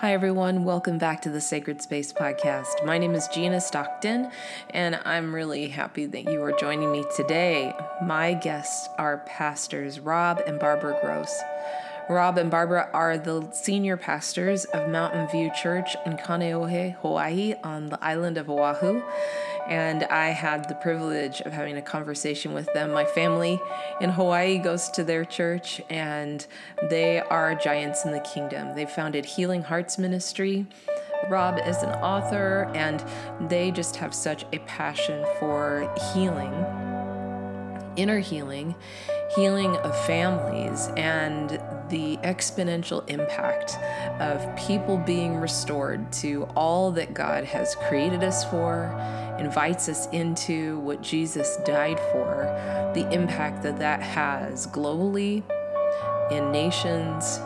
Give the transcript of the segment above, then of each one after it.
Hi, everyone. Welcome back to the Sacred Space Podcast. My name is Gina Stockton, and I'm really happy that you are joining me today. My guests are pastors Rob and Barbara Gross. Rob and Barbara are the senior pastors of Mountain View Church in Kaneohe, Hawaii, on the island of Oahu and I had the privilege of having a conversation with them. My family in Hawaii goes to their church, and they are giants in the kingdom. They founded Healing Hearts Ministry. Rob is an author, and they just have such a passion for healing, inner healing, healing of families, and the exponential impact of people being restored to all that God has created us for, invites us into what Jesus died for, the impact that that has globally, in nations,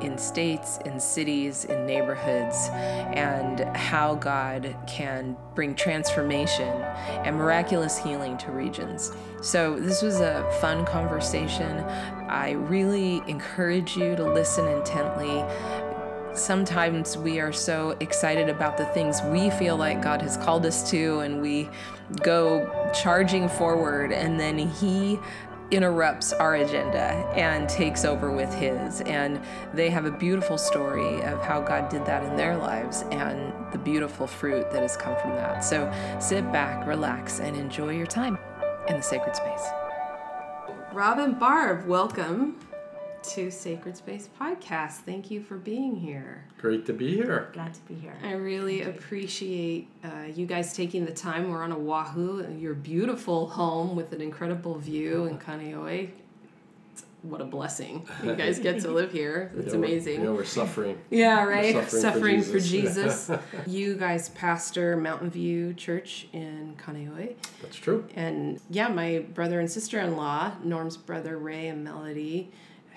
in states, in cities, in neighborhoods, and how God can bring transformation and miraculous healing to regions. So, this was a fun conversation. I really encourage you to listen intently. Sometimes we are so excited about the things we feel like God has called us to, and we go charging forward, and then He interrupts our agenda and takes over with his. And they have a beautiful story of how God did that in their lives and the beautiful fruit that has come from that. So sit back, relax, and enjoy your time in the sacred space. Rob and Barb, welcome to Sacred Space Podcast. Thank you for being here. Great to be here. Glad to be here. I really appreciate uh, you guys taking the time. We're on Oahu, your beautiful home with an incredible view in Kaneohe. What a blessing. You guys get to live here. It's yeah, amazing. Yeah, we're suffering. Yeah, right? We're suffering, suffering, for Jesus. For Jesus. you guys pastor Mountain View Church in Kaneohe. That's true. And yeah, my brother and sister in law, Norm's brother Ray and Melody,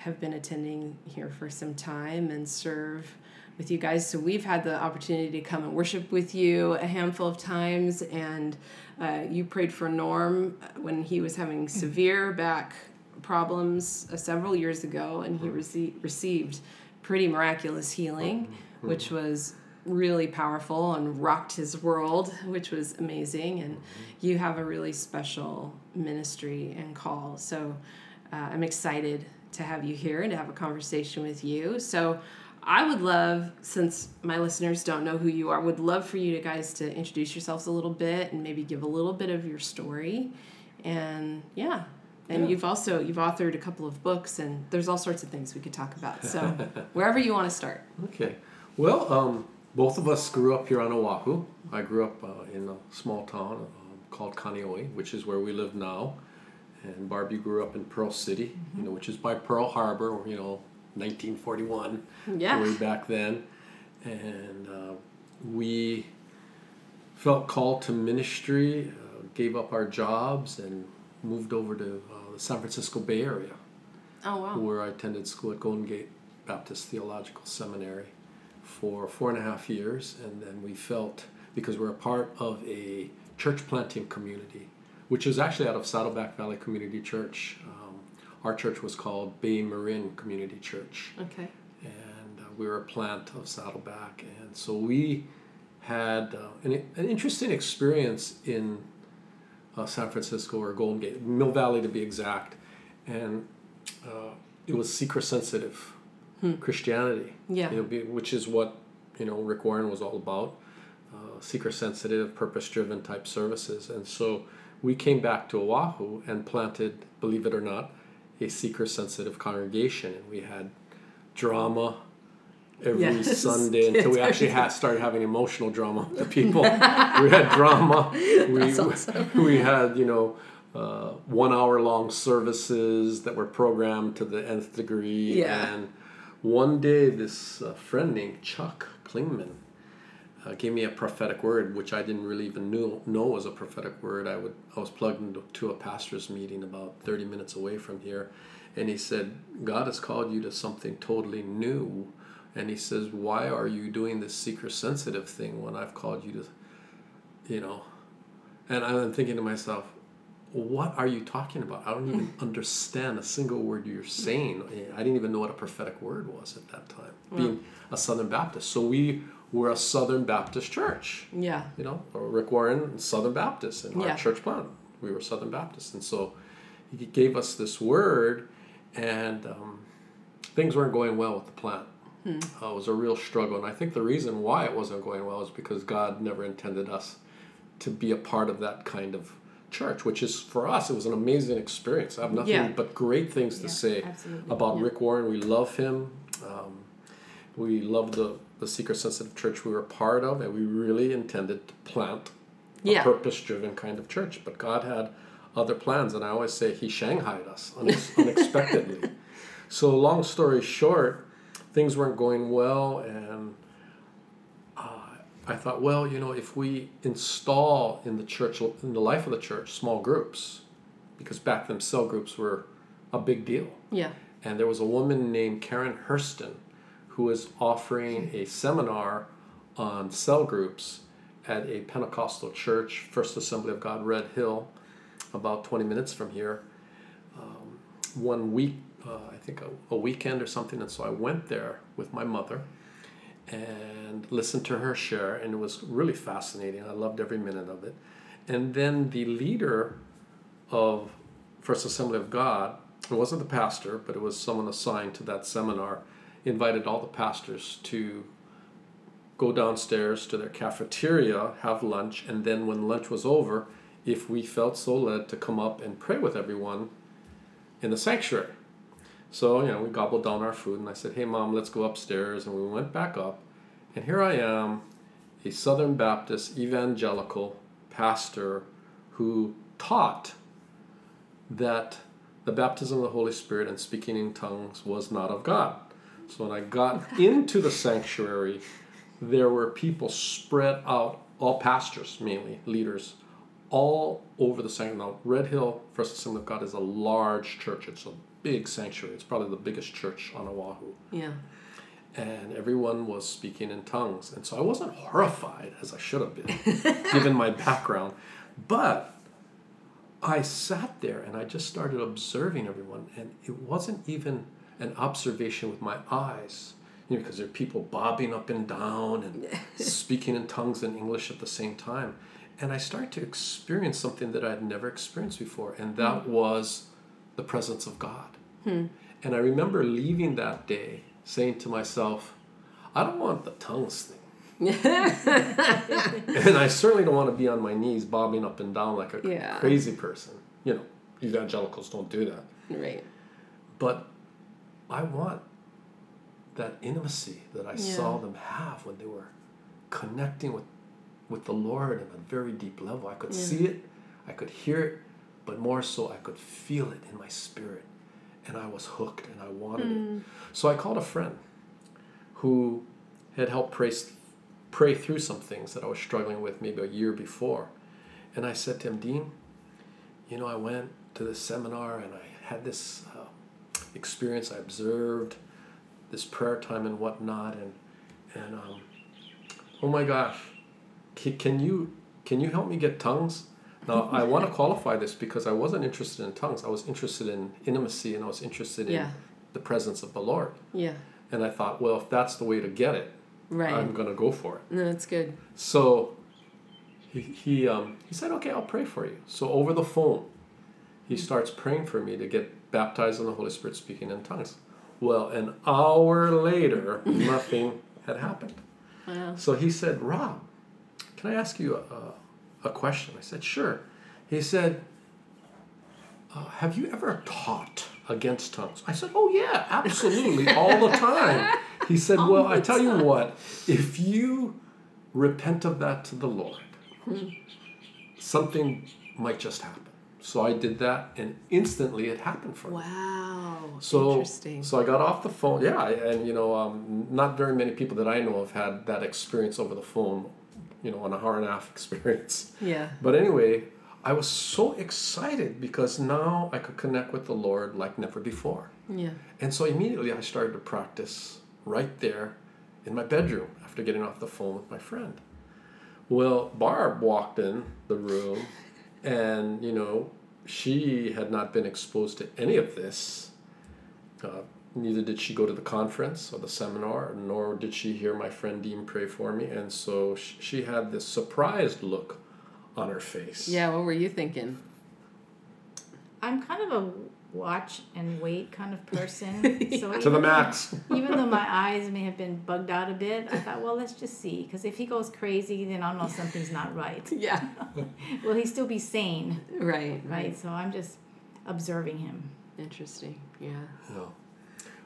have been attending here for some time and serve with you guys. So we've had the opportunity to come and worship with you a handful of times, and uh, you prayed for Norm when he was having severe back problems uh, several years ago, and he rece- received pretty miraculous healing, mm-hmm. which was really powerful and rocked his world, which was amazing. And you have a really special ministry and call. So uh, I'm excited to have you here and to have a conversation with you. So I would love, since my listeners don't know who you are, would love for you to guys to introduce yourselves a little bit and maybe give a little bit of your story. And yeah. And yeah. you've also you've authored a couple of books and there's all sorts of things we could talk about. So wherever you want to start. Okay. Well, um, both of us grew up here on Oahu. I grew up uh, in a small town uh, called Kaneohe, which is where we live now and Barbie grew up in Pearl City, mm-hmm. you know, which is by Pearl Harbor, you know, 1941, yeah. way back then, and uh, we felt called to ministry, uh, gave up our jobs, and moved over to uh, the San Francisco Bay Area. Oh wow! Where I attended school at Golden Gate Baptist Theological Seminary for four and a half years, and then we felt because we're a part of a church planting community which is actually out of Saddleback Valley Community Church. Um, our church was called Bay Marin Community Church. Okay. And uh, we were a plant of Saddleback. And so we had uh, an, an interesting experience in uh, San Francisco or Golden Gate, Mill Valley to be exact. And uh, it was seeker sensitive hmm. Christianity. Yeah. You know, be, which is what, you know, Rick Warren was all about. Uh, seeker sensitive, purpose driven type services. And so we came back to Oahu and planted, believe it or not, a seeker sensitive congregation. And we had drama every yes. Sunday until we actually had started having emotional drama with the people. we had drama. We, awesome. we had, you know, uh, one hour long services that were programmed to the nth degree. Yeah. And one day, this uh, friend named Chuck Klingman uh, gave me a prophetic word, which I didn't really even knew, know was a prophetic word. I would I was plugged into a pastor's meeting about 30 minutes away from here, and he said, God has called you to something totally new. And he says, Why are you doing this seeker sensitive thing when I've called you to, you know? And I'm thinking to myself, what are you talking about? I don't even understand a single word you're saying. I didn't even know what a prophetic word was at that time. Being a Southern Baptist. So we were a Southern Baptist church. Yeah. You know, Rick Warren, Southern Baptist, and Yeah. our church plant. We were Southern Baptist. And so he gave us this word, and um, things weren't going well with the plant. Uh, it was a real struggle. And I think the reason why it wasn't going well is because God never intended us to be a part of that kind of church, which is for us, it was an amazing experience. I have nothing Yeah. but great things to Yeah, say absolutely. about. Rick Warren. We love him. Um, we love the, the seeker sensitive church we were part of, and we really intended to plant a Yeah. purpose driven kind of church. But God had other plans, and I always say He shanghaied us unex- unexpectedly. So, long story short, things weren't going well, and uh, I thought, well, you know, if we install in the church, in the life of the church, small groups, because back then cell groups were a big deal. Yeah. And there was a woman named Karen Hurston who was offering a seminar on cell groups at a Pentecostal church, First Assembly of God, Red Hill, about 20 minutes from here. Um, one week, uh, I think a, a weekend or something. And so I went there with my mother and listened to her share, and it was really fascinating. I loved every minute of it. And then the leader of First Assembly of God, it wasn't the pastor, but it was someone assigned to that seminar, invited all the pastors to go downstairs to their cafeteria, have lunch, and then when lunch was over, if we felt so led to come up and pray with everyone in the sanctuary. So, you know, we gobbled down our food and I said, Hey mom, let's go upstairs. And we went back up. And here I am, a Southern Baptist evangelical pastor who taught that the baptism of the Holy Spirit and speaking in tongues was not of God. So when I got into the sanctuary, there were people spread out, all pastors mainly, leaders, all over the sanctuary. Now, Red Hill First Assembly of God is a large church. It's a big sanctuary. It's probably the biggest church on Oahu. Yeah. And everyone was speaking in tongues. And so I wasn't horrified as I should have been, given my background. But I sat there and I just started observing everyone. And it wasn't even an observation with my eyes, you know, because there are people bobbing up and down and speaking in tongues and English at the same time. And I started to experience something that I had never experienced before, and hmm. that was the presence of God. Hmm. And I remember leaving that day saying to myself, I don't want the tongues thing. and I certainly don't want to be on my knees bobbing up and down like a Yeah. crazy person. You know, evangelicals don't do that. Right. But I want that intimacy that I saw them have when they were connecting with with the Lord at a very deep level. I could Yeah. see it, I could hear it, but more so I could feel it in my spirit. And I was hooked and I wanted Mm. it. So I called a friend who had helped pray, pray through some things that I was struggling with maybe a year before. And I said to him, Dean, you know, I went to this seminar and I had this experience. I observed this prayer time and whatnot, and and um, oh my gosh, can, can you can you help me get tongues? Now I want to qualify this because I wasn't interested in tongues. I was interested in intimacy and I was interested in Yeah. the presence of the Lord. Yeah. And I thought, well, if that's the way to get it, Right. I'm gonna go for it. no, that's good. So he he, um, he said, okay, I'll pray for you. So over the phone, he starts praying for me to get baptized in the Holy Spirit, speaking in tongues. Well, an hour later, nothing had happened. Wow. So he said, Rob, can I ask you a, a question? I said, sure. He said, uh, have you ever taught against tongues? I said, oh yeah, absolutely, all the time. He said, well, I tell you what, if you repent of that to the Lord, something might just happen. So I did that, and instantly it happened for me. Wow. So, Interesting. so I got off the phone. Yeah, and you know, um, not very many people that I know have had that experience over the phone. You know, an hour and a half experience. yeah. But anyway, I was so excited because now I could connect with the Lord like never before. Yeah. And so immediately I started to practice right there in my bedroom after getting off the phone with my friend. Well, Barb walked in the room and, you know, she had not been exposed to any of this. Uh, neither did she go to the conference or the seminar, nor did she hear my friend Dean pray for me. And so sh- she had this surprised look on her face. Yeah, what were you thinking? I'm kind of a watch and wait kind of person. So To the even- max. Even though my eyes may have been bugged out a bit, I thought, well, let's just see. Because if he goes crazy, then I'll know something's not right. Yeah. Will he still be sane? Right, Right. So I'm just observing him. Interesting. Yeah. Yeah.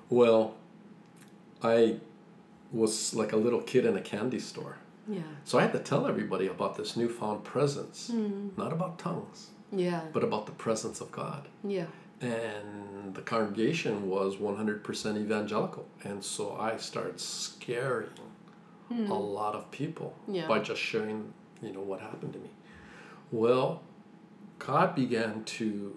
Well, I was like a little kid in a candy store. Yeah. So I had to tell everybody about this newfound presence, hmm. not about tongues, Yeah. but about the presence of God. Yeah. And the congregation was 100% evangelical. And so I started scaring hmm. a lot of people Yeah. by just sharing, you know, what happened to me. Well, God began to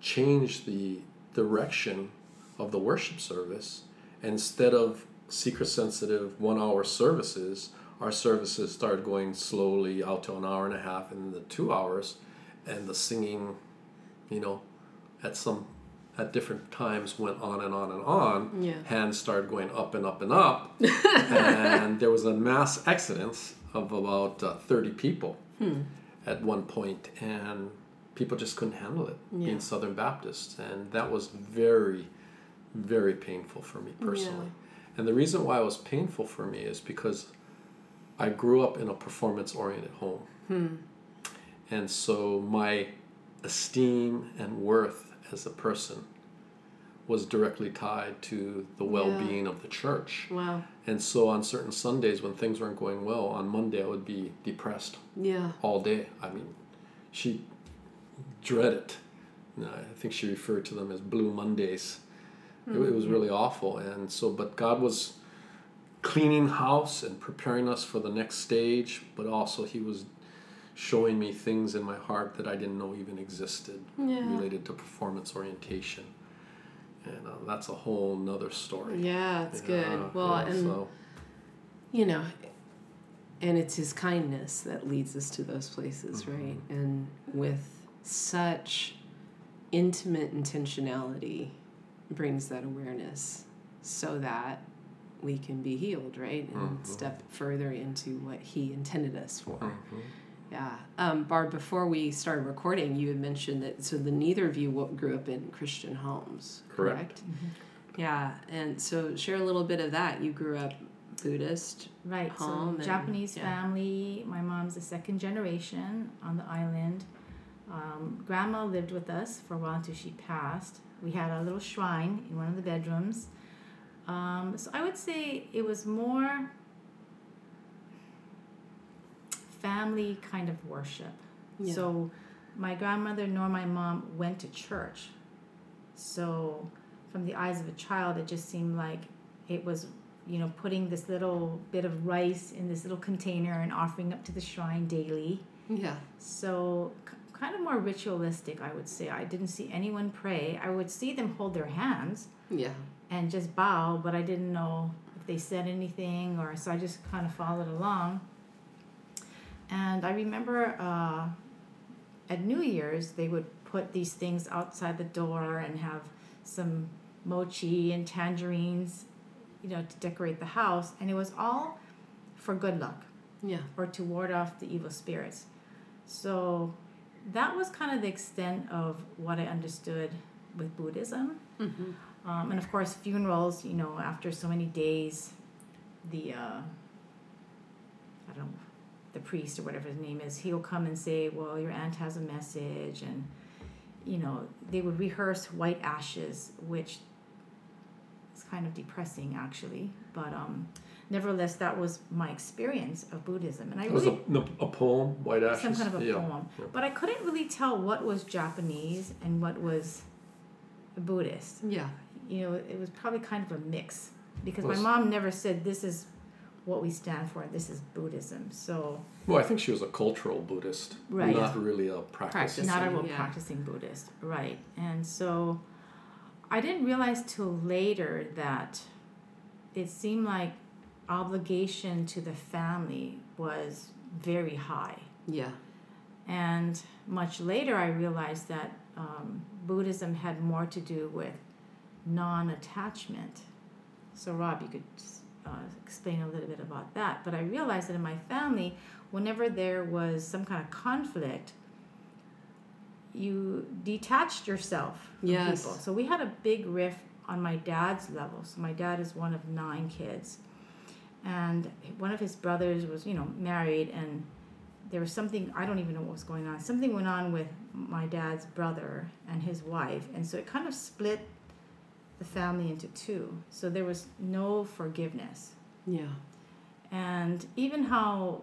change the direction of the worship service. Instead of seeker sensitive one hour services, our services started going slowly out to an hour and a half and the two hours, and the singing, you know, at some at different times went on and on and on. Yeah. Hands started going up and up and up, and there was a mass exodus of about uh, thirty people at one point, and people just couldn't handle it Yeah. being Southern Baptists, and that was very, very painful for me personally. Yeah. And the reason why it was painful for me is because I grew up in a performance oriented home. hmm. And so my esteem and worth as a person was directly tied to the well being of the church. Wow. And so on certain Sundays when things weren't going well, on Monday I would be depressed Yeah. all day. I mean, she dreaded. You know, I think she referred to them as Blue Mondays. It, it was mm-hmm. really awful, and so but God was cleaning house and preparing us for the next stage, but also He was showing me things in my heart that I didn't know even existed Yeah. related to performance orientation, and uh, that's a whole nother story. Yeah, it's Yeah, good. Well, yeah, and so, you know, and it's his kindness that leads us to those places, Mm-hmm. right? And with such intimate intentionality brings that awareness so that we can be healed, right? And Mhm. step further into what he intended us for. mhm. Yeah. Um, Barb, before we started recording, you had mentioned that so the neither of you grew up in Christian homes, Correct. correct? Yeah. And so share a little bit of that. You grew up Buddhist. Right. Home so and- Japanese yeah. family. My mom's the second generation on the island. Um, grandma lived with us for a while until she passed. We had a little shrine in one of the bedrooms. Um, so I would say it was more family kind of worship. Yeah. So my grandmother nor my mom went to church. So from the eyes of a child, it just seemed like it was, you know, putting this little bit of rice in this little container and offering up to the shrine daily. Yeah. So k- kind of more ritualistic, I would say. I didn't see anyone pray. I would see them hold their hands Yeah. and just bow, but I didn't know if they said anything or so I just kind of followed along. And I remember uh, at New Year's they would put these things outside the door and have some mochi and tangerines, you know, to decorate the house, and it was all for good luck Yeah. or to ward off the evil spirits. So that was kind of the extent of what I understood with Buddhism. Mm-hmm. Um, and of course, funerals, you know, after so many days, the, uh, I don't know, the priest or whatever his name is, he'll come and say, well, your aunt has a message. And, you know, they would rehearse white ashes, which is kind of depressing, actually. But um, nevertheless, that was my experience of Buddhism. And I It was really a, a poem, White Ashes. some kind of a yeah. poem. yeah. But I couldn't really tell what was Japanese and what was Buddhist. Yeah. You know, it was probably kind of a mix because Was- my mom never said this is what we stand for. This is Buddhism. So Well, I think she was a cultural Buddhist, Right. not really a practicing. Practicing. not a real yeah. practicing Buddhist, right? And so I didn't realize till later that it seemed like obligation to the family was very high. Yeah. And much later, I realized that um, Buddhism had more to do with non attachment. So, Rob, you could uh, explain a little bit about that. But I realized that in my family, whenever there was some kind of conflict, you detached yourself from Yes. people. So we had a big rift on my dad's level. So my dad is one of nine kids, and one of his brothers was, you know, married, and there was something I don't even know what was going on. Something went on with my dad's brother and his wife, and so it kind of split the family into two. So there was no forgiveness Yeah. and even how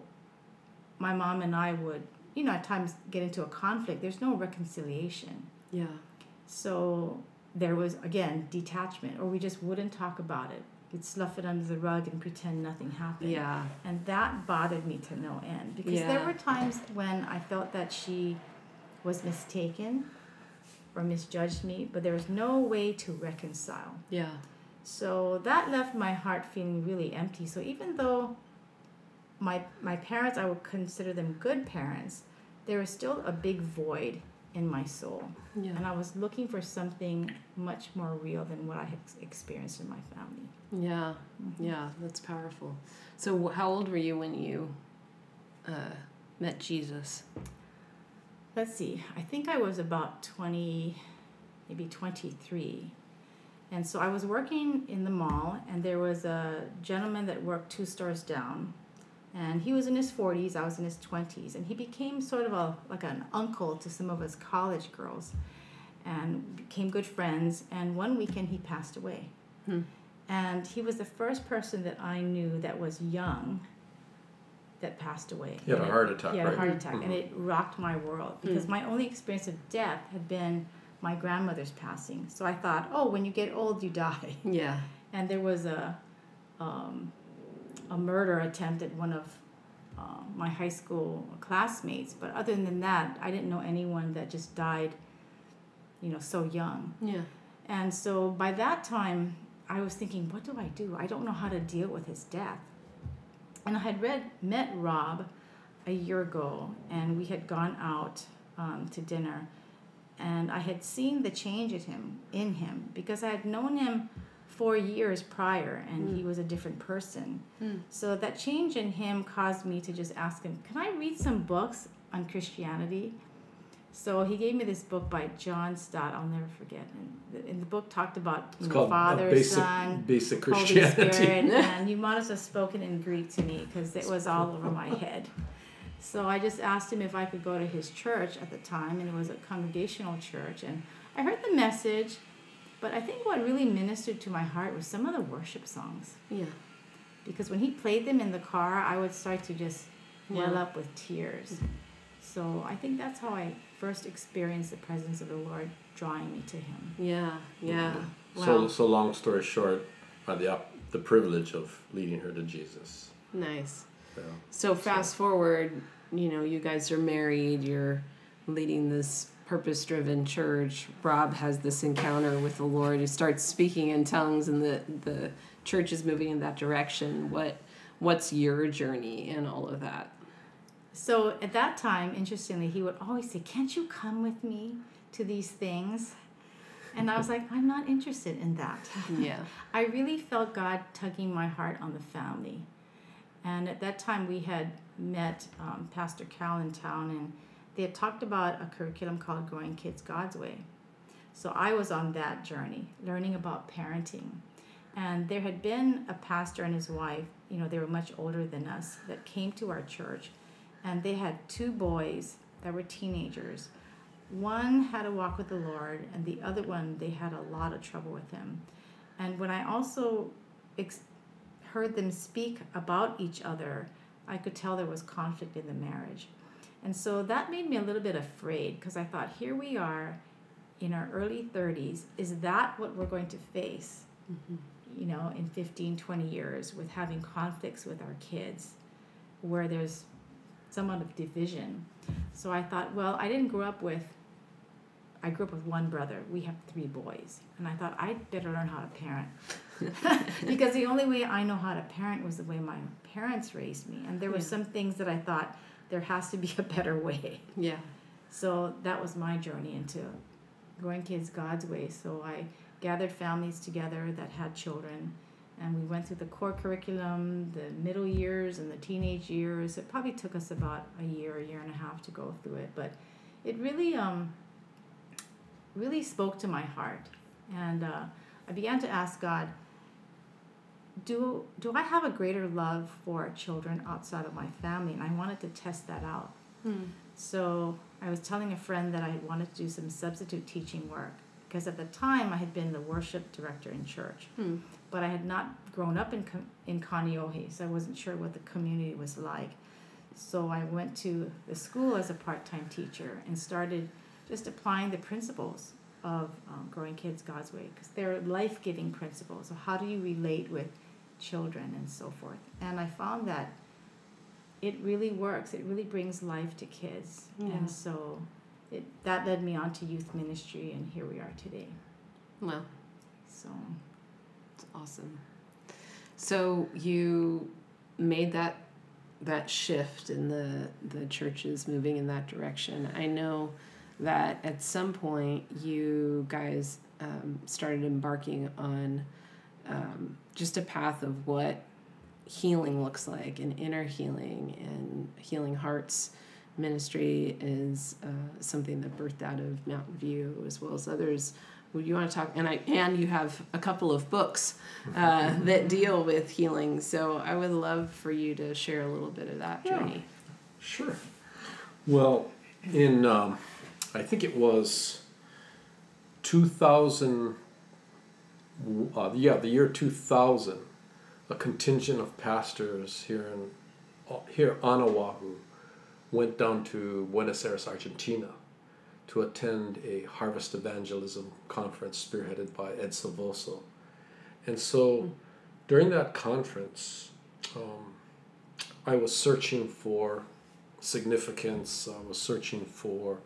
my mom and I would, you know, at times get into a conflict, there's no reconciliation. Yeah. So there was, again, detachment, or we just wouldn't talk about it. We'd slough it under the rug and pretend nothing happened. Yeah. And that bothered me to no end because there were times when I felt that she was mistaken or misjudged me, but there was no way to reconcile. Yeah. So that left my heart feeling really empty. So even though my my parents, I would consider them good parents, there was still a big void in my soul, Yeah. and I was looking for something much more real than what I had experienced in my family. Yeah. Yeah. That's powerful. So, how old were you when you uh, met Jesus? Let's see. I think I was about twenty, maybe twenty three. And so I was working in the mall, and there was a gentleman that worked two stores down, and he was in his 40s i was in his 20s and he became sort of a like an uncle to some of us college girls and became good friends and one weekend he passed away Hmm. and he was the first person that i knew that was young that passed away He had a And it- heart attack, he had a heart attack and Mhm. it rocked my world because my only experience of death had been my grandmother's passing so i thought oh when you get old you die Yeah. and there was a um, a murder attempt at one of uh, my high school classmates. But other than that, I didn't know anyone that just died, you know, so young. Yeah. And so by that time, I was thinking, what do I do? I don't know how to deal with his death. And I had read met Rob a year ago, and we had gone out um, to dinner, and I had seen the change in him in him because I had known him four years prior, and he was a different person. Mm. So that change in him caused me to just ask him, "Can I read some books on Christianity?" So he gave me this book by John Stott. I'll never forget. And the, and the book talked about It's you know, called uh, Father, basic, Son, basic Holy Christianity. Spirit, and you might as well have spoken in Greek to me because it was all over my head. So I just asked him if I could go to his church at the time, and it was a congregational church. And I heard the message, but I think what really ministered to my heart was some of the worship songs. Yeah. Because when he played them in the car, I would start to just well Yeah. up with tears. So I think that's how I first experienced the presence of the Lord drawing me to him. Yeah. Yeah. Mm-hmm. So, Wow. so long story short, I had the, op- the privilege of leading her to Jesus. Nice. Yeah. So fast forward, you know, you guys are married, you're leading this purpose driven church. Rob has this encounter with the Lord. He starts speaking in tongues and the the church is moving in that direction. What what's your journey in all of that? So at that time, interestingly, he would always say, Can't you come with me to these things? And I was like, I'm not interested in that. Yeah. I really felt God tugging my heart on the family. And at that time, we had met um, Pastor Cal in town, and they had talked about a curriculum called Growing Kids God's Way. So I was on that journey, learning about parenting. And there had been a pastor and his wife, you know, they were much older than us, that came to our church, and they had two boys that were teenagers. One had a walk with the Lord, and the other one, they had a lot of trouble with him. And when I also ex- heard them speak about each other, I could tell there was conflict in the marriage. And so that made me a little bit afraid because I thought, here we are in our early 30s. Is that what we're going to face, mm-hmm. you know, in 15, 20 years with having conflicts with our kids where there's somewhat of division? So I thought, well, I didn't grow up with I grew up with one brother. We have three boys. And I thought I'd better learn how to parent. because the only way I know how to parent was the way my parents raised me. And there were Yeah. some things that I thought there has to be a better way. Yeah. So that was my journey into growing kids God's way. So I gathered families together that had children. And we went through the core curriculum, the middle years, and the teenage years. It probably took us about a year, a year and a half to go through it, but it really, um, really spoke to my heart. And uh, I began to ask God, do do I have a greater love for children outside of my family? And I wanted to test that out. Hmm. So I was telling a friend that I wanted to do some substitute teaching work because at the time I had been the worship director in church, Hmm. But I had not grown up in in Kaneohe, so I wasn't sure what the community was like. So I went to the school as a part-time teacher and started just applying the principles of um, growing kids God's way because they're life-giving principles. So how do you relate with children and so forth? And I found that it really works. It really brings life to kids, Yeah. and so it that led me on to youth ministry, and here we are today. Well, So awesome. So you made that that shift in the the churches moving in that direction. I know that at some point you guys um, started embarking on um, just a path of what healing looks like and inner healing and healing hearts ministry is uh, something that birthed out of Mountain View as well as others. Would you want to talk? And I and you have a couple of books uh, that deal with healing. So I would love for you to share a little bit of that Yeah. journey. Sure. Well, in um, I think it was two thousand. Uh, yeah, the year two thousand, a contingent of pastors here in uh, here on Oahu went down to Buenos Aires, Argentina, to attend a harvest evangelism conference spearheaded by Ed Silvoso, and so during that conference. Um, I was searching for significance. I was searching for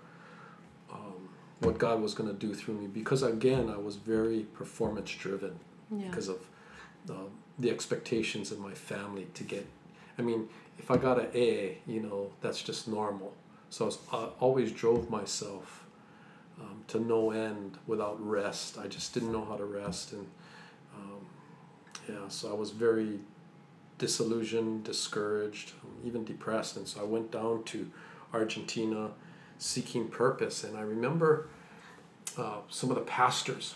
um, what God was going to do through me because, again, I was very performance driven Yeah. because of the, the expectations in my family to get. I mean, if I got an A, you know, that's just normal. So I, was, I always drove myself um, to no end without rest. I just didn't know how to rest. And um, yeah, so I was very disillusioned, discouraged, even depressed. And so I went down to Argentina seeking purpose. And I remember uh, some of the pastors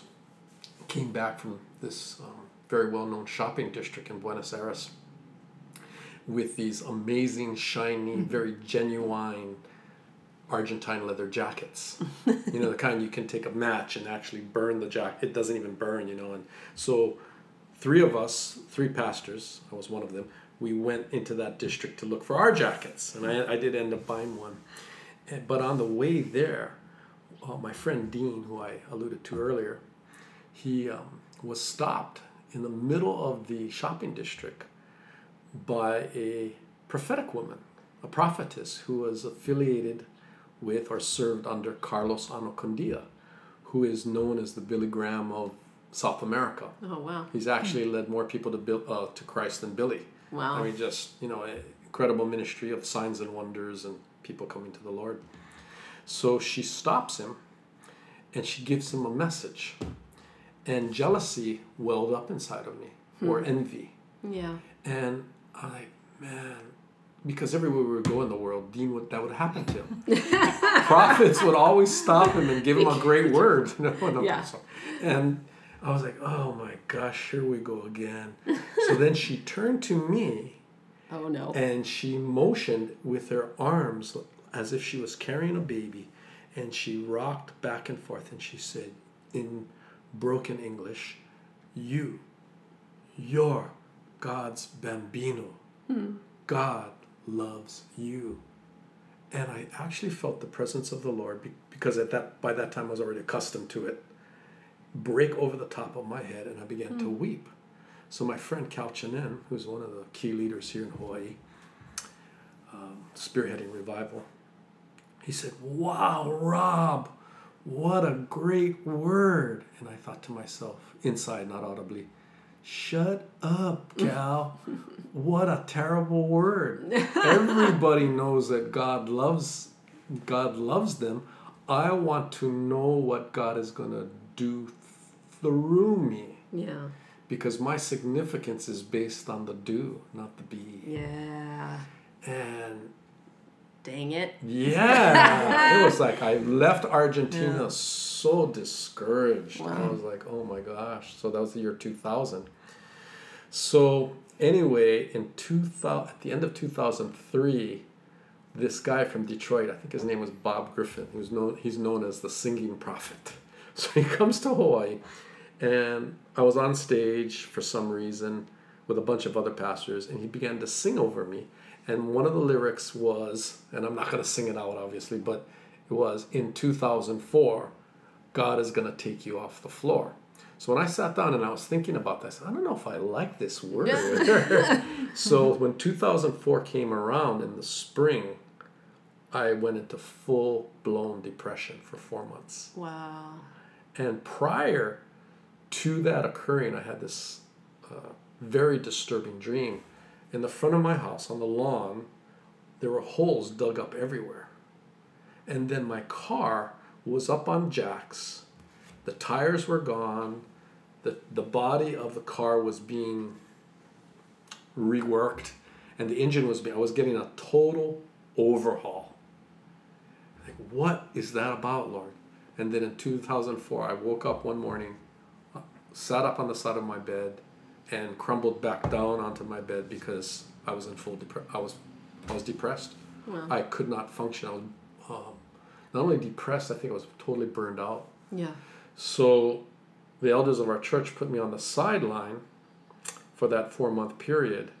came back from this um, very well known shopping district in Buenos Aires with these amazing, shiny, very genuine Argentine leather jackets. you know, the kind you can take a match and actually burn the jacket. It doesn't even burn, you know. And so, three of us, three pastors, I was one of them, we went into that district to look for our jackets. And I, I did end up buying one. And, but on the way there, uh, my friend Dean, who I alluded to earlier, he um, was stopped in the middle of the shopping district by a prophetic woman, a prophetess who was affiliated with or served under Carlos Anacondia, who is known as the Billy Graham of South America. Oh wow. He's actually led more people to Bill, uh, to Christ than Billy. Wow. I mean, just you know, incredible ministry of signs and wonders and people coming to the Lord. So she stops him, and she gives him a message, and jealousy welled up inside of me, or envy, yeah. and I'm like, man, because everywhere we would go in the world, Dean would that would happen to him. Prophets would always stop him and give him a great word. You know, and, Yeah. and I was like, oh my gosh, here we go again. so then she turned to me Oh no. and she motioned with her arms as if she was carrying a baby and she rocked back and forth and she said in broken english you you're god's bambino hmm. god loves you. And i actually felt the presence of the lord because at that by that time i was already accustomed to it break over the top of my head and i began to weep. So my friend Cal Chinen, who's one of the key leaders here in Hawaii, um, spearheading revival, he said, "Wow, Rob, what a great word!" And I thought to myself, inside, not audibly, "Shut up, Cal! what a terrible word! Everybody knows that God loves God loves them. I want to know what God is going to do through me Yeah. because my significance is based on the do, not the be. Yeah. And Dang it. yeah, it was like I left Argentina Yeah. so discouraged. I was like, oh my gosh. So that was the year 2000. So anyway, in 2000, at the end of 2003, this guy from Detroit, I think his name was Bob Griffin. Was known, he's known as the singing prophet. So he comes to Hawaii, and I was on stage for some reason with a bunch of other pastors, and he began to sing over me. And one of the lyrics was, and I'm not going to sing it out obviously, but it was in 2004, God is going to take you off the floor. So when I sat down and I was thinking about this, I don't know if I like this word. so when 2004 came around in the spring, I went into full blown depression for four months. Wow. And prior to that occurring, I had this uh, very disturbing dream. In the front of my house, on the lawn, there were holes dug up everywhere. And then my car was up on jacks. The tires were gone. The, the body of the car was being reworked. And the engine was being, I was getting a total overhaul. Like, what is that about, Lord? And then in 2004, I woke up one morning, uh, sat up on the side of my bed, and crumbled back down onto my bed because I was in full depre- I was, I was depressed. Wow. I could not function. I was um, not only depressed, I think I was totally burned out. Yeah. So the elders of our church put me on the sideline for that four month period,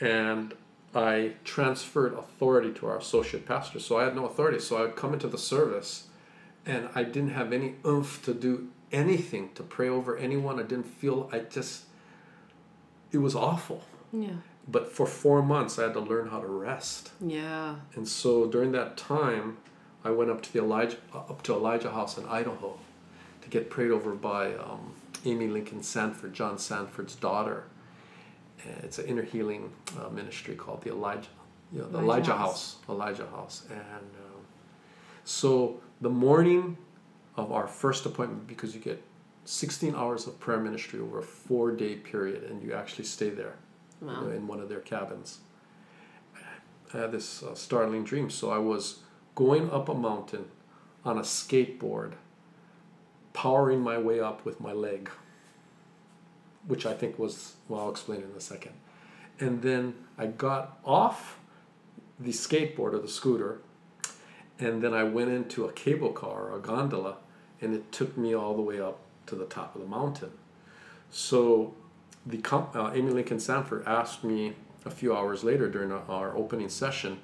and I transferred authority to our associate pastor. So I had no authority. So I would come into the service, and I didn't have any oomph to do anything to pray over anyone. I didn't feel. I just. It was awful. Yeah. But for four months, I had to learn how to rest. Yeah. And so during that time, I went up to the Elijah up to Elijah House in Idaho to get prayed over by um, Amy Lincoln Sandford, John Sandford's daughter. It's an inner healing uh, ministry called the Elijah, you know, the Elijah Elijah, House. House. Elijah House. And um, so the morning of our first appointment, because you get 16 hours of prayer ministry over a four day period, and you actually stay there you know, in one of their cabins. I had this uh, startling dream. So I was going up a mountain on a skateboard, powering my way up with my leg, which I think was, well, I'll explain in a second. And then I got off the skateboard or the scooter, and then I went into a cable car or a gondola, and it took me all the way up to the top of the mountain. So the uh, Amy Lincoln Sandford asked me a few hours later during our, our opening session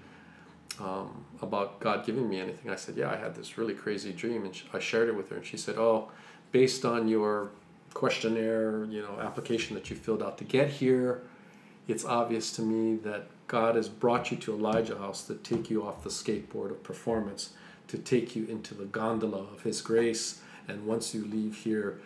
um, about God giving me anything. I said, "Yeah, I had this really crazy dream," and I shared it with her, and she said, "Oh, based on your questionnaire, you know, application that you filled out to get here, it's obvious to me that God has brought you to Elijah House to take you off the skateboard of performance, to take you into the gondola of His grace, and once you leave here."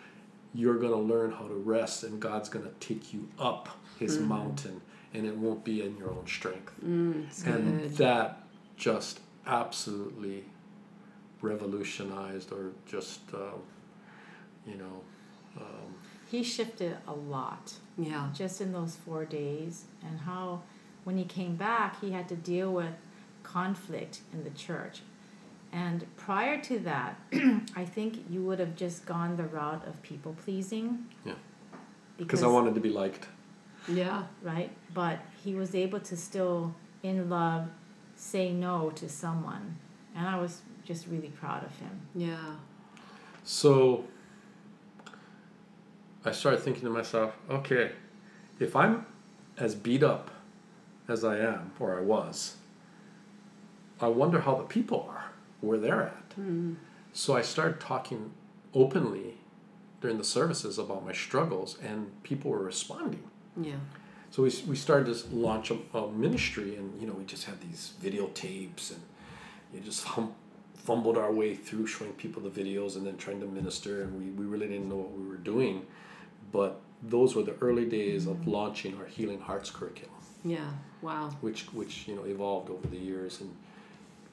You're going to learn how to rest, and God's going to take you up His mountain, and it won't be in your own strength Mm, and good. that just absolutely revolutionized or just uh, you know um, He shifted a lot Yeah. just in those four days, and how when he came back, he had to deal with conflict in the church. And prior to that, I think you would have just gone the route of people pleasing. Yeah. Because because I wanted to be liked Yeah. right? But he was able to still, in love, say no to someone. And I was just really proud of him. Yeah. so I started thinking to myself okay if I'm as beat up as I am or I was I wonder how the people are where they're at Mm. So I started talking openly during the services about my struggles, and people were responding. Yeah. So we, we started to launch a, a ministry, and you know we just had these videotapes, and you just hum, fumbled our way through showing people the videos, and then trying to minister, and we, we really didn't know what we were doing, but those were the early days of launching our Healing Hearts curriculum, Yeah. Wow. which which you know evolved over the years, and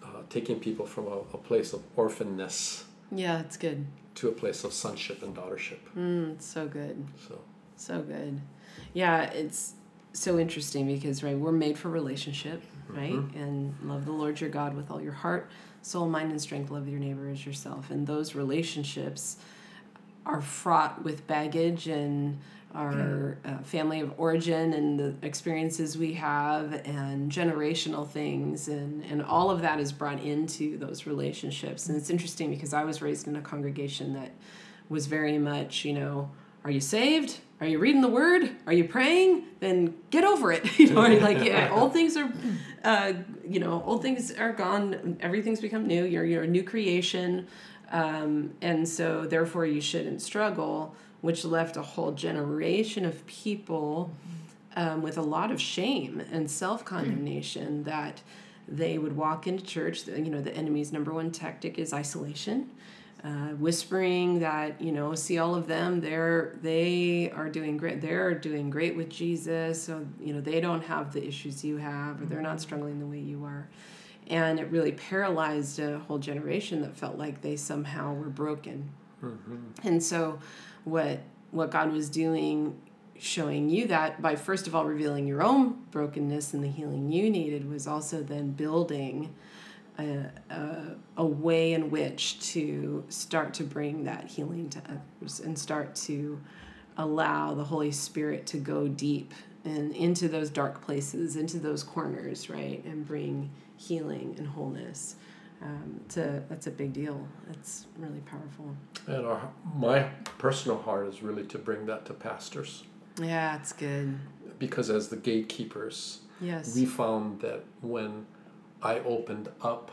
uh, taking people from a, a place of orphanness Yeah, it's good. to a place of sonship and daughtership. Mm, so good. So So good. Yeah, it's so interesting because right, we're made for relationship, right? And love the Lord your God with all your heart, soul, mind, and strength. Love your neighbor as yourself. And those relationships are fraught with baggage and our uh, family of origin and the experiences we have and generational things and, and all of that is brought into those relationships. And it's interesting because i was raised in a congregation that was very much you know are you saved? Are you reading the word? Are you praying? Then get over it. You know like yeah old things are uh, you know old things are gone. Everything's become new. You're, you're a new creation. Um, and so therefore you shouldn't struggle which left a whole generation of people um, with a lot of shame and self-condemnation that they would walk into church you know the enemy's number one tactic is isolation uh, whispering that you know see all of them they're they are doing great they're doing great with jesus so you know they don't have the issues you have or they're not struggling the way you are. And it really paralyzed a whole generation that felt like they somehow were broken Mm-hmm. and so what what god was doing showing you that by first of all revealing your own brokenness and the healing you needed was also then building a, a, a way in which to start to bring that healing to others and start to allow the Holy Spirit to go deep and into those dark places, into those corners, right, and bring healing and wholeness. Um, it's a, that's a big deal. It's really powerful. and our my personal heart is really to bring that to pastors Yeah, it's good. because as the gatekeepers, Yes. we found that when I opened up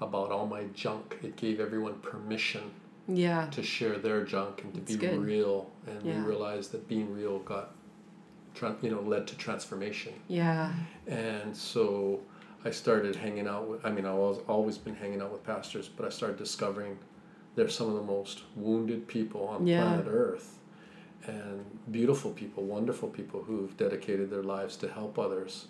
about all my junk, it gave everyone permission yeah. to share their junk and to That's be good. real. And Yeah. we realized that being real got, you know, led to transformation. Yeah. And so I started hanging out with, I mean, I was always been hanging out with pastors, but I started discovering they're some of the most wounded people on Yeah. planet Earth. And beautiful people, wonderful people who've dedicated their lives to help others,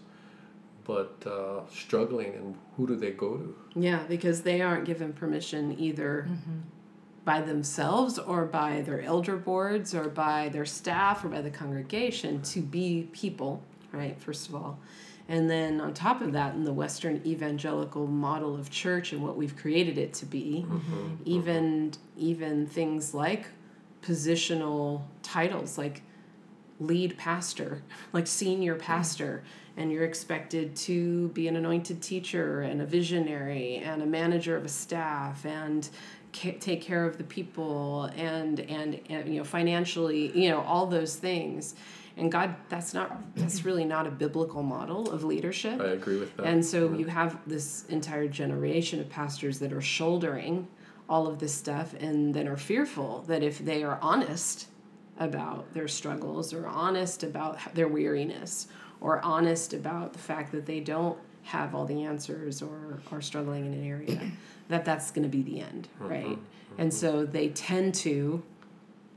but uh, struggling. And who do they go to? Yeah, because they aren't given permission either by themselves or by their elder boards or by their staff or by the congregation to be people, right? First of all. And then on top of that, in the Western evangelical model of church and what we've created it to be, mm-hmm, mm-hmm. even even things like positional titles like lead pastor, like senior mm-hmm. pastor, and you're expected to be an anointed teacher and a visionary and a manager of a staff and take care of the people and, and and you know financially, you know all those things. And God, that's not that's really not a biblical model of leadership. I agree with that. And so you have this entire generation of pastors that are shouldering all of this stuff and then are fearful that if they are honest about their struggles or honest about their weariness or honest about the fact that they don't have all the answers or are struggling in an area that that's going to be the end mm-hmm. right mm-hmm. and so they tend to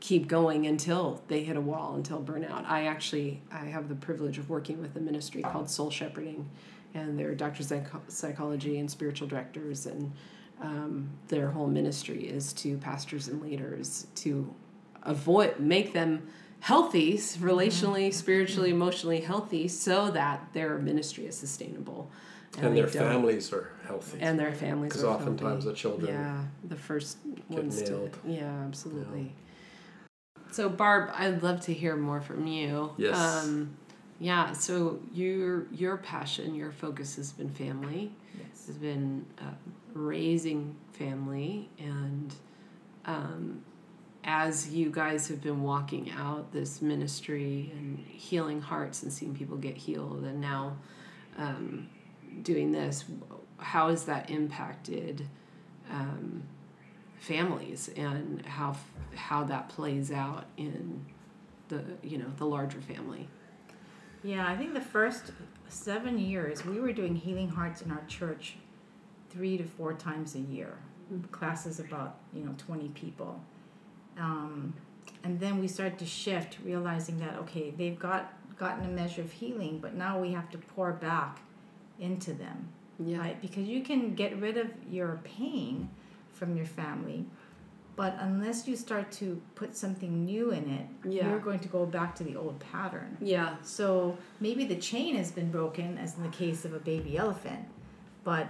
keep going until they hit a wall until burnout. I actually i have the privilege of working with a ministry called soul shepherding and they're doctors of psychology and spiritual directors and um, their whole ministry is to pastors and leaders to avoid make them healthy relationally spiritually emotionally healthy so that their ministry is sustainable. And they their families are healthy. and their families 'Cause are oftentimes healthy. the children yeah the first ones to yeah absolutely so barb i'd love to hear more from you Yes. um, yeah so your your passion your focus has been family Yes. has been uh, raising family and um, as you guys have been walking out this ministry and healing hearts and seeing people get healed and now um, doing this how has that impacted um, families and how how that plays out in the you know the larger family. Yeah, I think the first seven years we were doing healing hearts in our church three to four times a year. Classes about you know twenty people, um, and then we started to shift, realizing that okay they've got gotten a measure of healing, but now we have to pour back into them, yeah. Right? Because you can get rid of your pain from your family, But unless you start to put something new in it, Yeah. you're going to go back to the old pattern. Yeah. So maybe the chain has been broken, as in the case of a baby elephant, but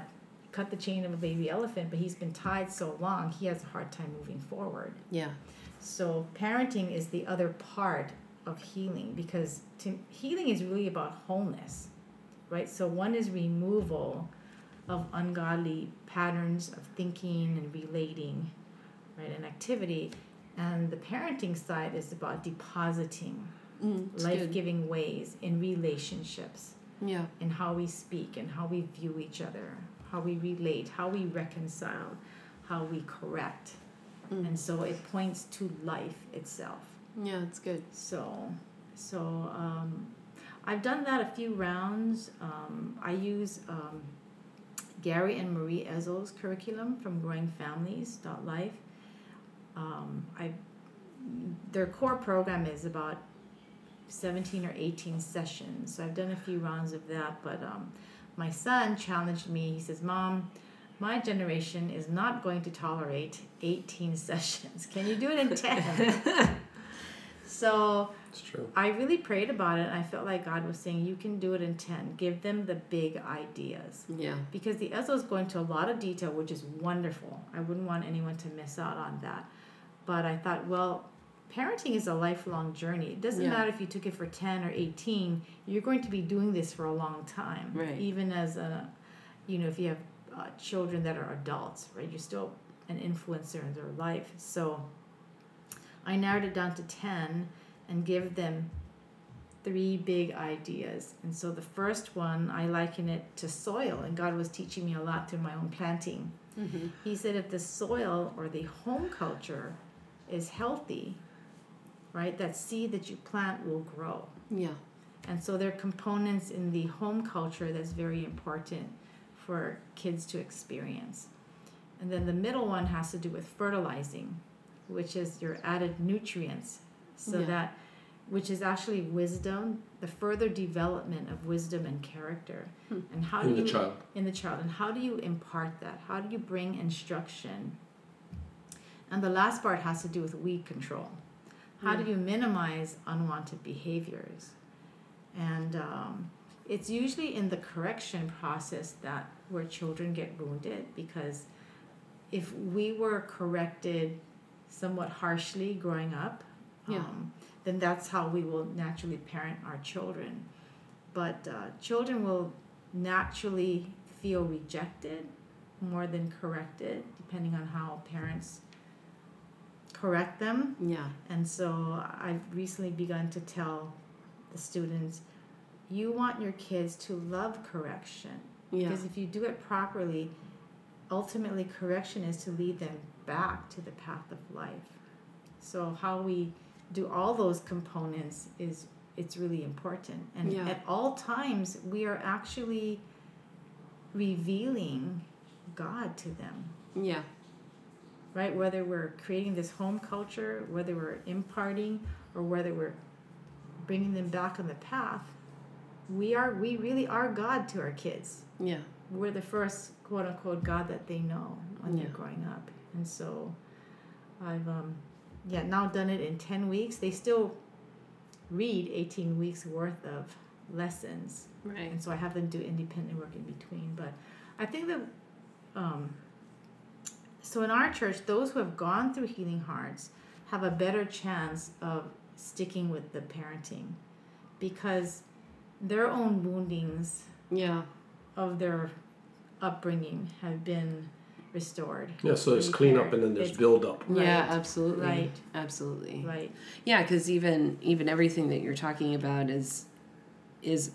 cut the chain of a baby elephant, but he's been tied so long, he has a hard time moving forward. Yeah. So parenting is the other part of healing because to, healing is really about wholeness, right? So one is removal of ungodly patterns of thinking and relating, right, and activity, and the parenting side is about depositing Mm, life giving ways in relationships, Yeah. in how we speak and how we view each other, how we relate, how we reconcile, how we correct. Mm. And so it points to life itself. Yeah, it's good. So, so um, I've done that a few rounds. Um, I use um, Gary and Marie Ezzo's curriculum from growingfamilies.life. Um, I, their core program is about 17 or 18 sessions. So I've done a few rounds of that. But um, my son challenged me. He says, Mom, my generation is not going to tolerate 18 sessions. Can you do it in 10? so It's true. I really prayed about it. And I felt like God was saying, You can do it in 10. Give them the big ideas. Yeah. Because the Ezzos going to a lot of detail, which is wonderful. I wouldn't want anyone to miss out on that. But I thought, well, parenting is a lifelong journey. It doesn't Yeah. matter if you took it for 10 or 18, you're going to be doing this for a long time. Right. Even as a, you know, if you have uh, children that are adults, right? You're still an influencer in their life. So I narrowed it down to 10 and give them three big ideas. And so the first one, I liken it to soil, and God was teaching me a lot through my own planting. Mm-hmm. He said if the soil or the home culture is healthy, right, that seed that you plant will grow. Yeah. And so there are components in the home culture that's very important for kids to experience. And then the middle one has to do with fertilizing, which is your added nutrients. So Yeah. that which is actually wisdom, the further development of wisdom and character. Hmm. And how In do the you child. in the child and how do you impart that? How do you bring instruction? And the last part has to do with weed control. How do you minimize unwanted behaviors? And um, it's usually in the correction process that where children get wounded because if we were corrected somewhat harshly growing up, Yeah. um, then that's how we will naturally parent our children. But uh, children will naturally feel rejected more than corrected, depending on how parents correct them. Yeah. And so I've recently begun to tell the students you want your kids to love correction. Yeah. Because if you do it properly, ultimately correction is to lead them back to the path of life. So how we do all those components is it's really important. And Yeah. at all times we are actually revealing God to them Yeah. right? Whether we're creating this home culture, whether we're imparting, or whether we're bringing them back on the path, we are we really are God to our kids. Yeah. We're the first quote unquote God that they know when Yeah. they're growing up, and so I've um yeah now done it in ten weeks. They still read eighteen weeks worth of lessons Right. and so I have them do independent work in between. But I think that, um, so in our church, those who have gone through healing hearts have a better chance of sticking with the parenting because their own woundings Yeah. of their upbringing have been restored. Yeah, so there's cleanup and then there's It's- build up. Yeah. Absolutely. Right. Absolutely. Right. Yeah, because even even everything that you're talking about is is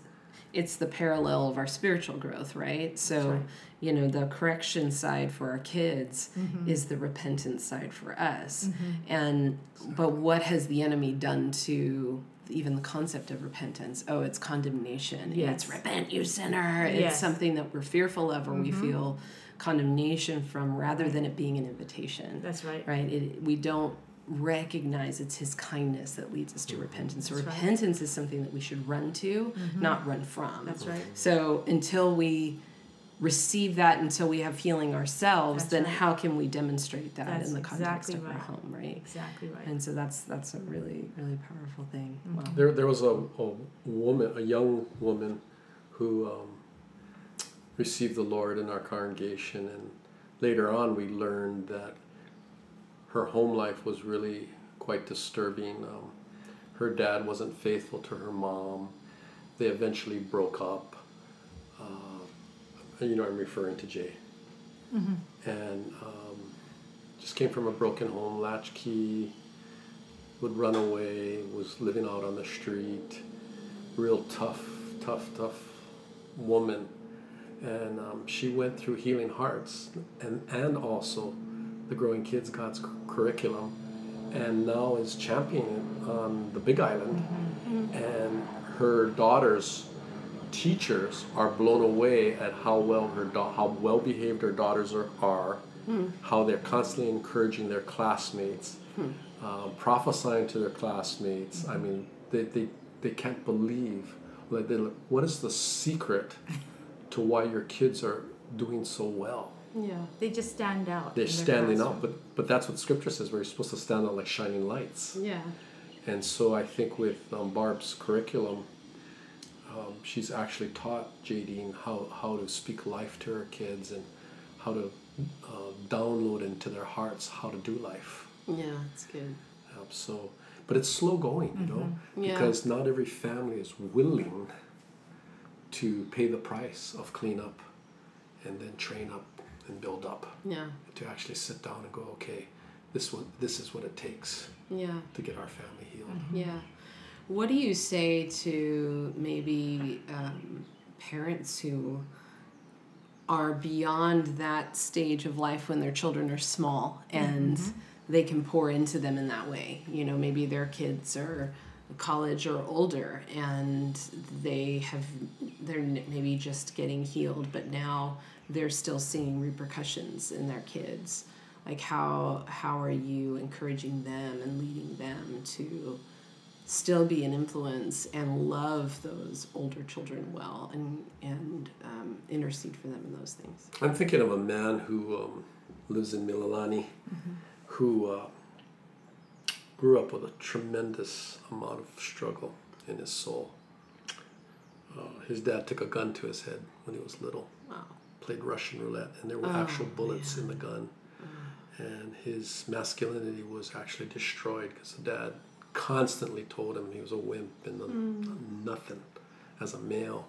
it's the parallel of our spiritual growth, right? So right. you know the correction side for our kids Mhm. is the repentance side for us, Mhm. and but what has the enemy done to even the concept of repentance? Oh, it's condemnation. Yes. It's repent, you sinner. It's Yes. something that we're fearful of, or we Mhm. feel condemnation from, rather than it being an invitation That's right. right it, we don't recognize it's his kindness that leads us to repentance so That's right. repentance is something that we should run to Mhm. not run from That's right. so until we receive that until we have healing ourselves, That's then right. how can we demonstrate that That's in the context exactly of our home, right? Exactly right. And so that's that's a really really powerful thing. Mm-hmm. Wow. There, there was a, a woman, a young woman, who um, received the Lord in our congregation, and later on we learned that her home life was really quite disturbing. Um, her dad wasn't faithful to her mom. They eventually broke up. Uh, you know, I'm referring to Jay. And um, just came from a broken home, latchkey, would run away, was living out on the street, real tough, tough, tough woman. And um, she went through Healing Hearts and, and also the Growing Kids God's curriculum, and now is championing it on the Big Island. And her daughters, teachers, are blown away at how well her da- how well behaved her daughters are, are how they're constantly encouraging their classmates, um, prophesying to their classmates. I mean, they, they, they can't believe. Like they, what is the secret to why your kids are doing so well? Yeah. They just stand out. They're standing classroom. out, but but that's what Scripture says. We're supposed to stand out like shining lights. Yeah. And so I think with um, Barb's curriculum, um, she's actually taught Jadine how, how to speak life to her kids and how to uh, download into their hearts how to do life. Yeah, it's good. Um, so, but it's slow going, you know, Yeah. because not every family is willing to pay the price of clean up and then train up and build up Yeah. to actually sit down and go, okay, this one, this is what it takes Yeah. to get our family healed. Yeah. What do you say to maybe um, parents who are beyond that stage of life when their children are small and they can pour into them in that way? You know, maybe their kids are college or older and they have they're maybe just getting healed but now they're still seeing repercussions in their kids like how how are you encouraging them and leading them to still be an influence and love those older children well and and um, intercede for them in those things. I'm thinking of a man who um, lives in Mililani, who uh, grew up with a tremendous amount of struggle in his soul. Uh, his dad took a gun to his head when he was little, Wow. played Russian roulette, and there were Oh, actual bullets in the gun. And his masculinity was actually destroyed because the dad constantly told him he was a wimp and a, nothing as a male.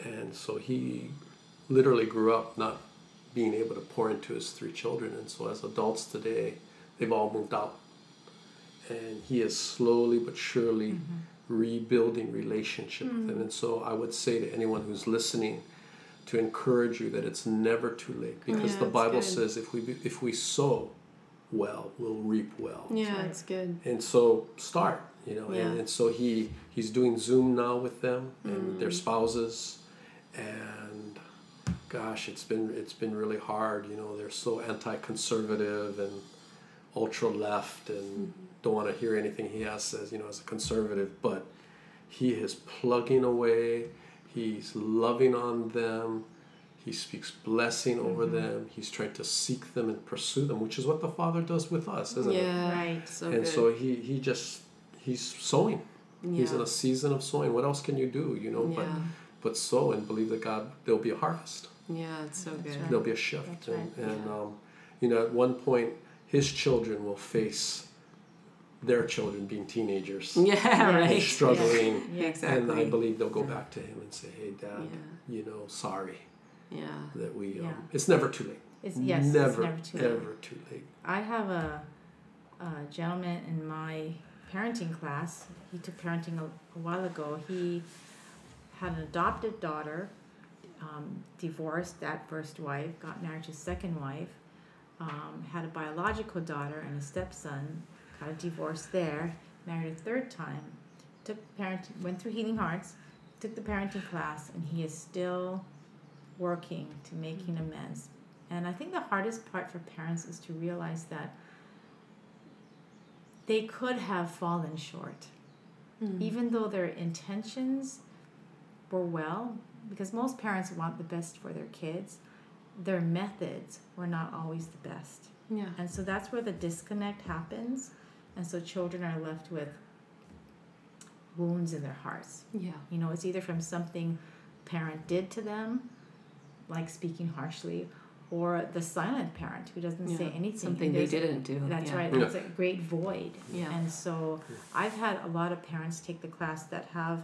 And so he literally grew up not being able to pour into his three children. And so as adults today, they've all moved out. And he is slowly but surely rebuilding relationship with them. And so I would say to anyone who's listening to encourage you that it's never too late because Yeah, the Bible good. says if we be, if we sow well, we'll reap well Yeah, right. it's good. and so start you know Yeah. and, and so he he's doing zoom now with them and Mm. their spouses and gosh it's been it's been really hard you know they're so anti-conservative and ultra left and Mm-hmm. don't want to hear anything he has says you know as a conservative but he is plugging away he's loving on them he speaks blessing over Mm-hmm. them he's trying to seek them and pursue them which is what the father does with us isn't it Yeah. Right. So and good. so he he just he's sowing he's in a season of sowing what else can you do you know but Yeah. but sow and believe that god there'll be a harvest yeah, it's so That's good. right. there'll be a shift That's and, right. and um, you know at one point his children will face their children being teenagers Yeah, right. and struggling Yeah. Exactly. and i believe they'll go back to him and say hey dad Yeah. you know sorry Yeah. that we um, Yeah. it's never too late It's yes. never, it's never too late. ever too late I have a, a gentleman in my parenting class. He took parenting a, a while ago. He had an adopted daughter, um, divorced that first wife, got married to his second wife, um, had a biological daughter and a stepson, got a divorce there, married a third time, took parenting, went through Healing Hearts, took the parenting class, and he is still working to making amends. And I think the hardest part for parents is to realize that they could have fallen short. Mm. Even though their intentions were well, because most parents want the best for their kids, their methods were not always the best. Yeah. And so that's where the disconnect happens. And so children are left with wounds in their hearts. Yeah. You know, it's either from something parent did to them, like speaking harshly, or the silent parent who doesn't say anything. Something they didn't do. That's yeah. right. Yeah. It's a great void. Yeah. And so I've had a lot of parents take the class that have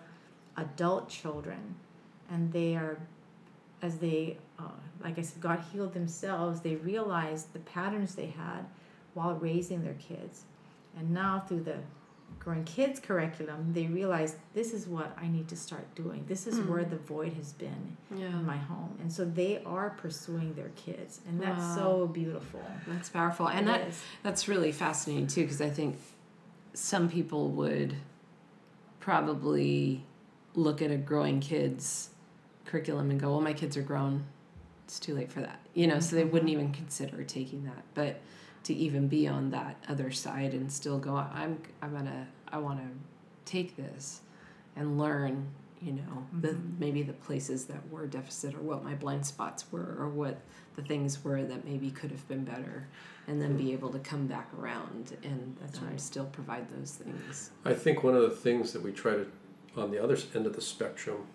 adult children, and they are, as they, uh, like I said, God healed themselves, they realized the patterns they had while raising their kids. And now through the Growing Kids curriculum, they realize this is what I need to start doing. This is where the void has been Yeah. in my home. And so they are pursuing their kids. And that's Wow. so beautiful. That's powerful. And It that is. that's really fascinating too because I think some people would probably look at a growing kids curriculum and go, "Well, my kids are grown. It's too late for that." You know, so they wouldn't even consider taking that. But to even be on that other side and still go, "I'm I'm going to I want to take this and learn, you know, the maybe the places that were deficit or what my blind spots were or what the things were that maybe could have been better and then be able to come back around and That's um, right. still provide those things. I think one of the things that we try to, on the other end of the spectrum,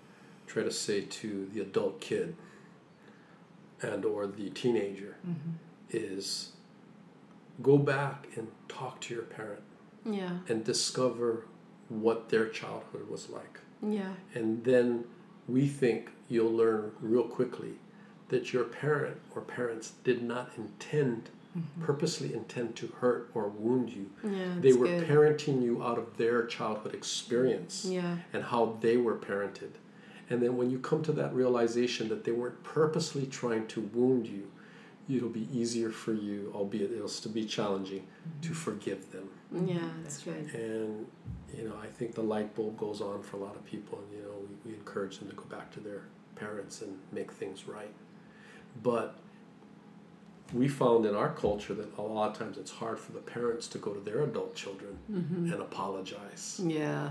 try to say to the adult kid and or the teenager mm-hmm. is go back and talk to your parent Yeah. and discover what their childhood was like. Yeah. And then we think you'll learn real quickly that your parent or parents did not intend, mm-hmm. purposely intend to hurt or wound you. Yeah. they were good. parenting you out of their childhood experience Yeah. and how they were parented. And then when you come to that realization that they weren't purposely trying to wound you, it'll be easier for you, albeit it'll still be challenging, mm-hmm. to forgive them. Yeah. That's good. And you know, I think the light bulb goes on for a lot of people, and you know, we, we encourage them to go back to their parents and make things right. But we found in our culture that a lot of times it's hard for the parents to go to their adult children mm-hmm. and apologize Yeah.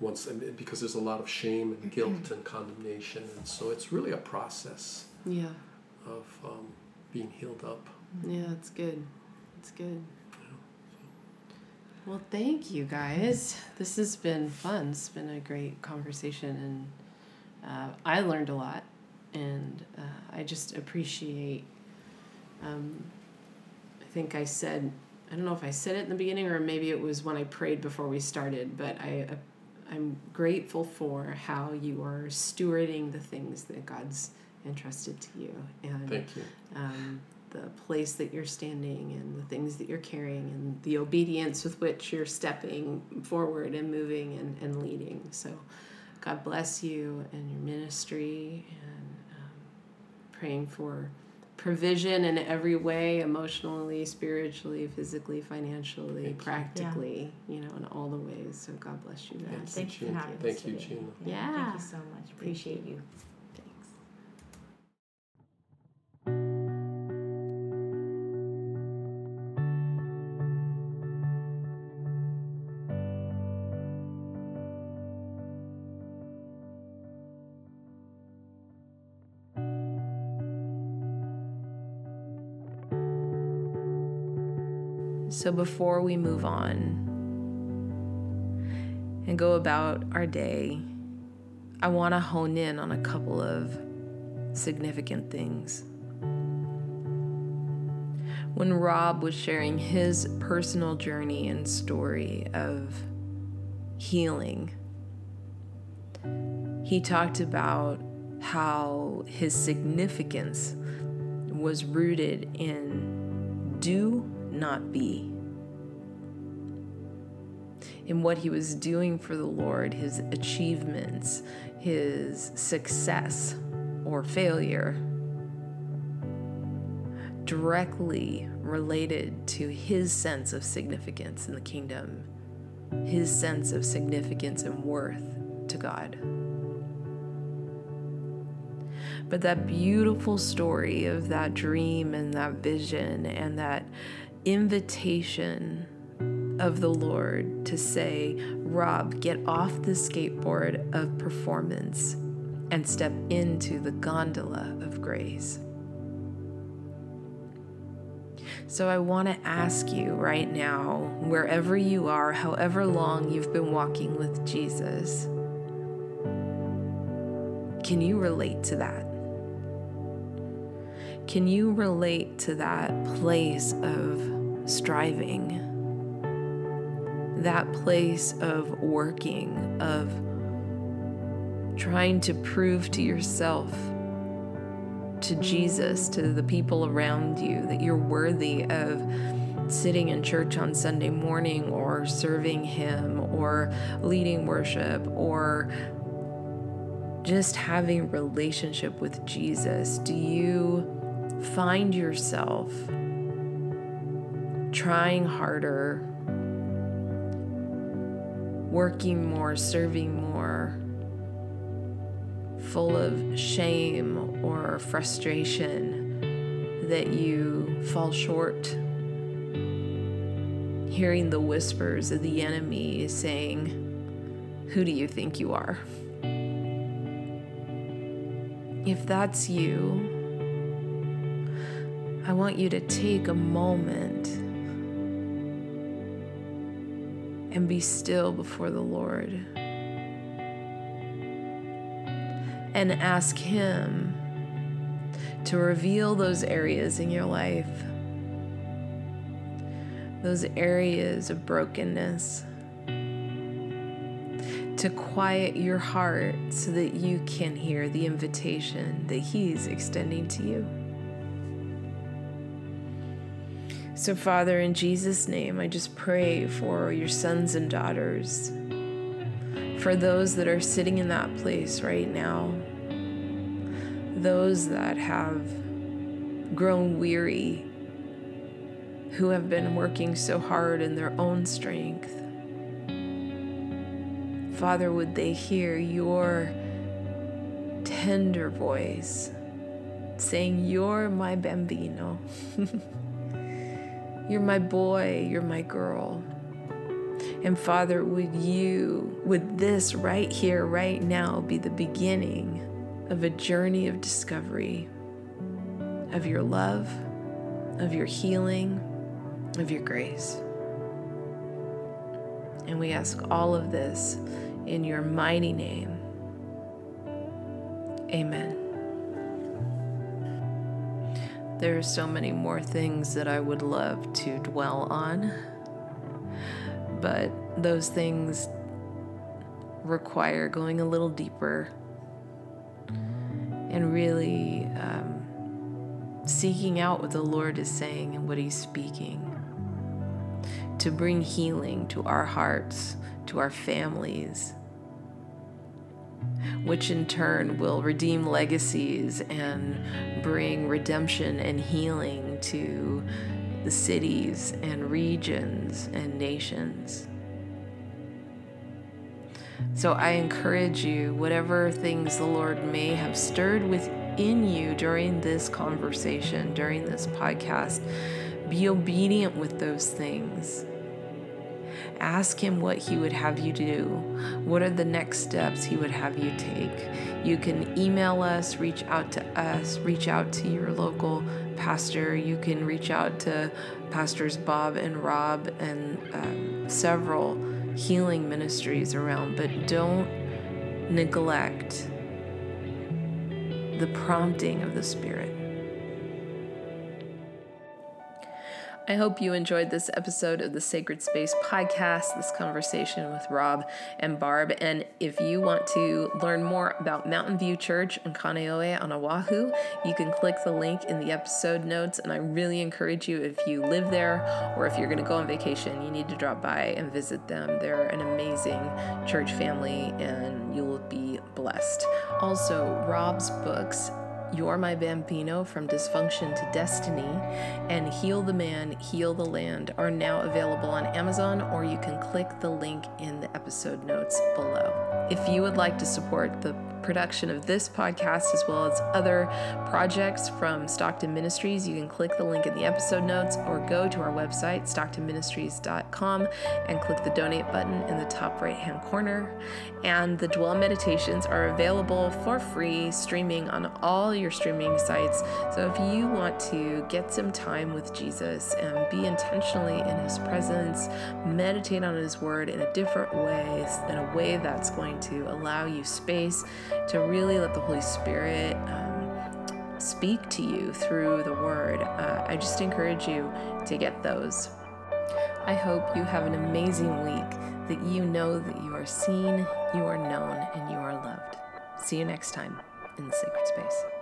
Once and because there's a lot of shame and guilt and condemnation, and so it's really a process Yeah. of um, being healed up. Yeah. It's good. It's good. Well, thank you guys. This has been fun. It's been a great conversation, and uh, I learned a lot. And uh, I just appreciate. Um, I think I said, I don't know if I said it in the beginning or maybe it was when I prayed before we started, but I, I'm grateful for how you are stewarding the things that God's entrusted to you, and Thank you. um, the place that you're standing and the things that you're carrying and the obedience with which you're stepping forward and moving and, and leading. So, God bless you and your ministry and um, praying for provision in every way emotionally, spiritually, physically, financially, Thank you. practically, you know, in all the ways. So, God bless you guys. Thank you for Gina. having Thank you. Gina. Yeah, Yeah. Thank you so much. Appreciate you. So before we move on and go about our day, I want to hone in on a couple of significant things. When Rob was sharing his personal journey and story of healing, he talked about how his significance was rooted in do not be. In what he was doing for the Lord, his achievements, his success or failure, directly related to his sense of significance in the kingdom, his sense of significance and worth to God. But that beautiful story of that dream and that vision and that invitation of the Lord to say, Rob, get off the skateboard of performance and step into the gondola of grace. So I want to ask you right now, wherever you are, however long you've been walking with Jesus, can you relate to that? Can you relate to that place of striving? That place of working, of trying to prove to yourself, to Jesus, to the people around you, that you're worthy of sitting in church on Sunday morning or serving Him or leading worship or just having relationship with Jesus. Do you find yourself trying harder, working more, serving more, full of shame or frustration that you fall short, hearing the whispers of the enemy saying, Who do you think you are? If that's you, I want you to take a moment and be still before the Lord and ask Him to reveal those areas in your life, those areas of brokenness, to quiet your heart so that you can hear the invitation that He's extending to you. So, Father, in Jesus' name, I just pray for your sons and daughters, for those that are sitting in that place right now, those that have grown weary, who have been working so hard in their own strength. Father, would they hear your tender voice saying, You're my bambino. You're my boy, you're my girl. And Father, would you, would this right here, right now, be the beginning of a journey of discovery of your love, of your healing, of your grace? And we ask all of this in your mighty name. Amen. There are so many more things that I would love to dwell on, but those things require going a little deeper and really um, seeking out what the Lord is saying and what He's speaking to bring healing to our hearts, to our families, which in turn will redeem legacies and bring redemption and healing to the cities and regions and nations. So I encourage you, whatever things the Lord may have stirred within you during this conversation, during this podcast, be obedient with those things. Ask Him what He would have you do. What are the next steps He would have you take? You can email us, reach out to us, reach out to your local pastor. You can reach out to Pastors Barb and Rob and um, several healing ministries around, but don't neglect the prompting of the Spirit. I hope you enjoyed this episode of the Sacred Space podcast, this conversation with Rob and Barb. And if you want to learn more about Mountain View Church in Kaneohe on Oahu, you can click the link in the episode notes. And I really encourage you, if you live there or if you're going to go on vacation, you need to drop by and visit them. They're an amazing church family and you will be blessed. Also, Rob's books you're My Bambino from Dysfunction to Destiny and Heal the Man, Heal the Land are now available on Amazon, or you can click the link in the episode notes below. If you would like to support the production of this podcast as well as other projects from Stockton Ministries, you can click the link in the episode notes or go to our website, stocktonministries.com, and click the donate button in the top right hand corner. And the Dwell Meditations are available for free, streaming on all your streaming sites. So if you want to get some time with Jesus and be intentionally in his presence, meditate on his word in a different way, in a way that's going to allow you space to really let the Holy Spirit um, speak to you through the Word. Uh, I just encourage you to get those. I hope you have an amazing week, that you know that you are seen, you are known, and you are loved. See you next time in the sacred space.